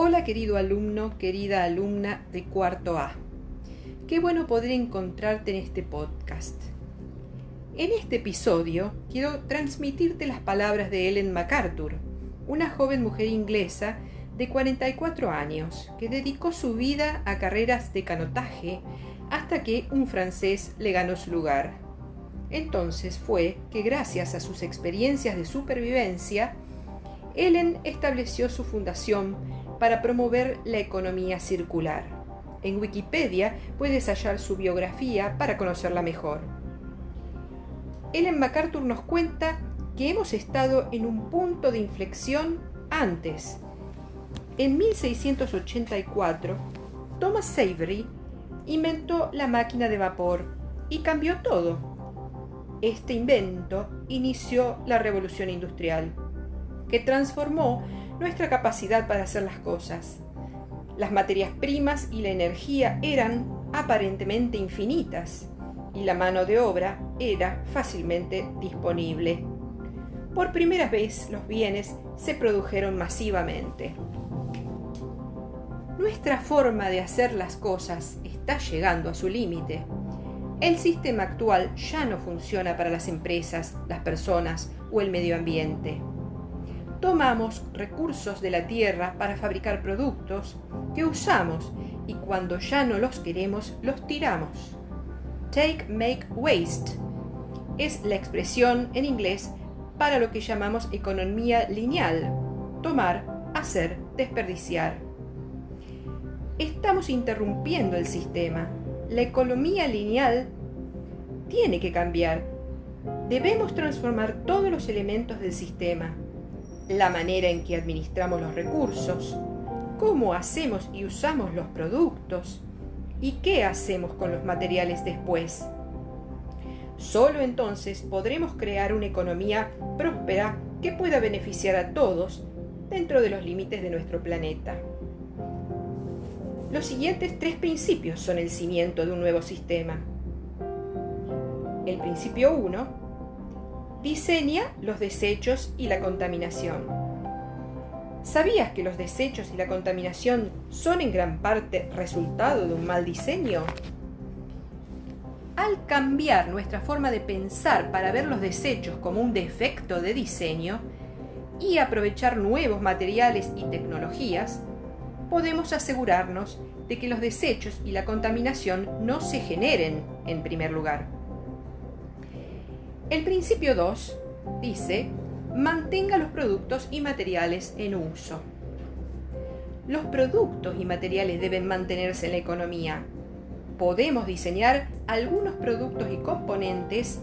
Hola querido alumno, querida alumna de cuarto A. Qué bueno poder encontrarte en este podcast. En este episodio quiero transmitirte las palabras de Ellen MacArthur, una joven mujer inglesa de 44 años que dedicó su vida a carreras de canotaje hasta que un francés le ganó su lugar. Entonces fue que gracias a sus experiencias de supervivencia, Ellen estableció su fundación para promover la economía circular. En Wikipedia puedes hallar su biografía para conocerla mejor. Ellen MacArthur nos cuenta que hemos estado en un punto de inflexión antes. En 1684, Thomas Savery inventó la máquina de vapor y cambió todo. Este invento inició la revolución industrial, que transformó nuestra capacidad para hacer las cosas. Las materias primas y la energía eran aparentemente infinitas y la mano de obra era fácilmente disponible. Por primera vez los bienes se produjeron masivamente. Nuestra forma de hacer las cosas está llegando a su límite. El sistema actual ya no funciona para las empresas, las personas o el medio ambiente tomamos recursos de la tierra para fabricar productos que usamos y cuando ya no los queremos los tiramos. Take, make, waste es la expresión en inglés para lo que llamamos economía lineal. Tomar, hacer, desperdiciar. Estamos interrumpiendo el sistema. La economía lineal tiene que cambiar. Debemos transformar todos los elementos del sistema la manera en que administramos los recursos, cómo hacemos y usamos los productos y qué hacemos con los materiales después. Solo entonces podremos crear una economía próspera que pueda beneficiar a todos dentro de los límites de nuestro planeta. Los siguientes tres principios son el cimiento de un nuevo sistema. El principio 1 diseña los desechos y la contaminación. ¿Sabías que los desechos y la contaminación son en gran parte resultado de un mal diseño? Al cambiar nuestra forma de pensar para ver los desechos como un defecto de diseño y aprovechar nuevos materiales y tecnologías, podemos asegurarnos de que los desechos y la contaminación no se generen en primer lugar. El principio 2 dice, mantenga los productos y materiales en uso. Los productos y materiales deben mantenerse en la economía. Podemos diseñar algunos productos y componentes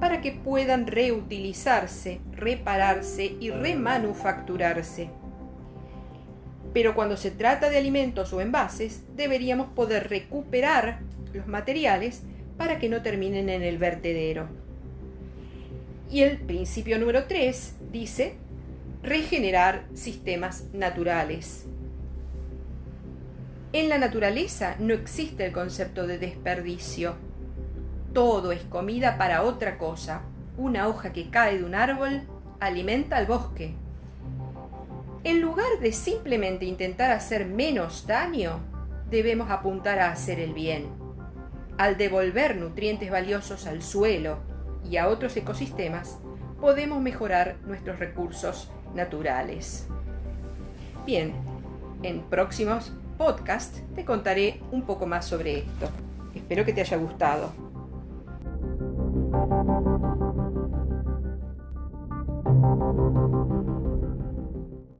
para que puedan reutilizarse, repararse y remanufacturarse. Pero cuando se trata de alimentos o envases, deberíamos poder recuperar los materiales para que no terminen en el vertedero. Y el principio número 3 dice regenerar sistemas naturales. En la naturaleza no existe el concepto de desperdicio. Todo es comida para otra cosa. Una hoja que cae de un árbol alimenta al bosque. En lugar de simplemente intentar hacer menos daño, debemos apuntar a hacer el bien. Al devolver nutrientes valiosos al suelo, y a otros ecosistemas, podemos mejorar nuestros recursos naturales. Bien, en próximos podcasts te contaré un poco más sobre esto. Espero que te haya gustado.